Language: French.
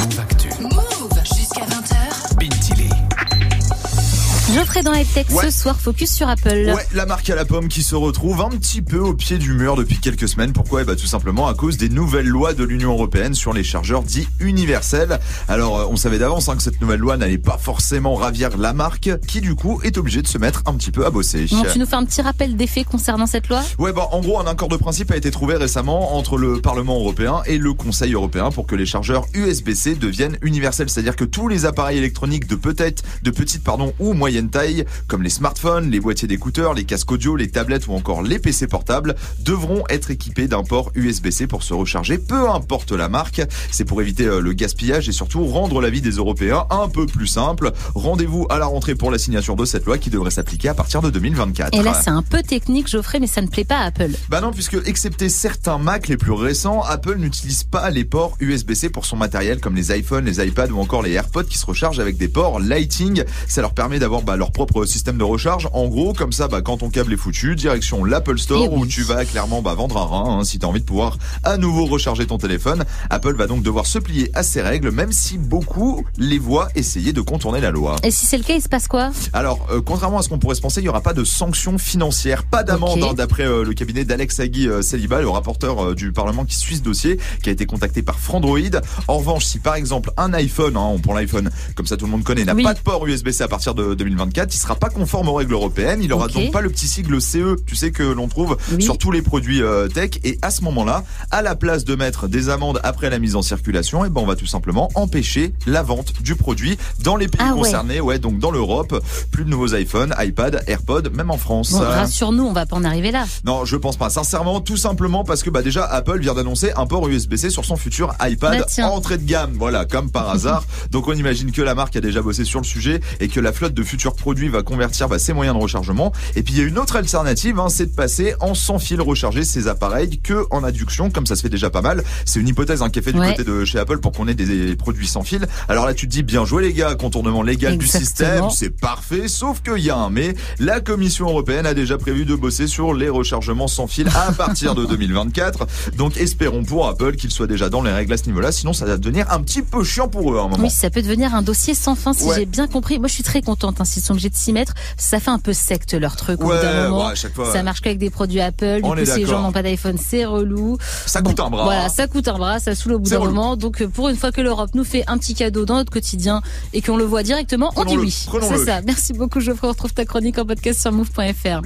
Actu. Geoffrey dans Tech Ouais. ce soir, focus sur Apple. Ouais, la marque à la pomme qui se retrouve un petit peu au pied du mur depuis quelques semaines. Pourquoi? Eh bah, Tout simplement à cause des nouvelles lois de l'Union Européenne sur les chargeurs dits universels. Alors, euh, on savait d'avance hein, que cette nouvelle loi n'allait pas forcément ravir la marque, qui du coup est obligée de se mettre un petit peu à bosser. Tu nous fais un petit rappel des faits concernant cette loi? Ouais, bah, en gros, un accord de principe a été trouvé récemment entre le Parlement européen et le Conseil européen pour que les chargeurs USB-C deviennent universels. C'est-à-dire que tous les appareils électroniques de peut-être, de petite, pardon, ou moyenne taille, comme les smartphones, les boîtiers d'écouteurs, les casques audio, les tablettes ou encore les PC portables, devront être équipés d'un port USB-C pour se recharger, peu importe la marque. C'est pour éviter euh, le gaspillage et surtout rendre la vie des Européens un peu plus simple. Rendez-vous à la rentrée pour la signature de cette loi qui devrait s'appliquer à partir de 2024. Et là, c'est un peu technique, Geoffrey, mais ça ne plaît pas à Apple. Bah non, puisque excepté certains Mac les plus récents, Apple n'utilise pas les ports USB-C pour son matériel comme les iPhones, les iPads ou encore les AirPods qui se rechargent avec des ports Lighting. Ça leur permet d'avoir bah, leur propre système de recharge. En gros, comme ça, bah, quand ton câble est foutu, direction l'Apple Store Eh oui. où tu vas clairement bah, vendre un rein hein, si tu as envie de pouvoir à nouveau recharger ton téléphone. Apple va donc devoir se plier à ces règles, même si beaucoup les voient essayer de contourner la loi. Et si c'est le cas, il se passe quoi? Alors, euh, contrairement à ce qu'on pourrait se penser, il n'y aura pas de sanctions financières, pas d'amende, hein, d'après euh, le cabinet d'Alex Agui euh, Saliba, le rapporteur du Parlement qui suit ce dossier, qui a été contacté par Frandroid. En revanche, si par exemple un iPhone, hein, on prend l'iPhone, comme ça tout le monde connaît, n'a Oui. pas de port USB-C à partir de 2024, il sera pas conforme aux règles européennes, il aura donc pas le petit sigle CE, tu sais que l'on trouve Oui. sur tous les produits euh, tech, et à ce moment-là, à la place de mettre des amendes après la mise en circulation, et ben on va tout simplement empêcher la vente du produit dans les pays Ah concernés, ouais, donc dans l'Europe, plus de nouveaux iPhones, iPad, AirPods, même en France. Bon, Euh, rassure-nous, on va pas en arriver là. non, je pense pas. Sincèrement, tout simplement parce que bah déjà Apple vient d'annoncer un port USB-C sur son futur iPad Bah, entrée de gamme. Voilà, comme par hasard. Donc on imagine que la marque a déjà bossé sur le sujet et que la flotte de futurs produits va convertir bah, ses moyens de rechargement. Et puis il y a une autre alternative, hein, c'est de passer en sans fil recharger ces appareils que en adduction, comme ça se fait déjà pas mal. C'est une hypothèse hein, qui est faite du côté de chez Apple pour qu'on ait des produits sans fil. Alors là, tu te dis bien joué les gars, contournement légal du système, c'est parfait. Sauf qu'il y a un mais. La Commission européenne a déjà prévu de bosser sur les rechargements sans fil à partir de 2024. Donc espérons pour Apple qu'ils soient déjà dans les règles à ce niveau-là. Sinon, ça va devenir un petit peu chiant pour eux à un moment. Oui, ça peut devenir un dossier sans fin si Ouais. j'ai bien compris. Moi, je suis très contente hein, s'ils sont obligés de s'y mettre. Ça fait un peu secte leur truc bout d'un Ouais, moment. ouais, chaque fois. Ça marche qu'avec des produits Apple. Du coup, si les gens n'ont pas d'iPhone, c'est relou. Ça coûte un bras. Voilà, ça coûte un bras, ça saoule au bout d'un moment. Donc, euh, pour une fois que l'Europe nous fait un petit cadeau dans notre quotidien et qu'on le voit directement, on dit oui. C'est ça. Merci beaucoup, Geoffrey. On retrouve ta chronique en podcast sur move.fr.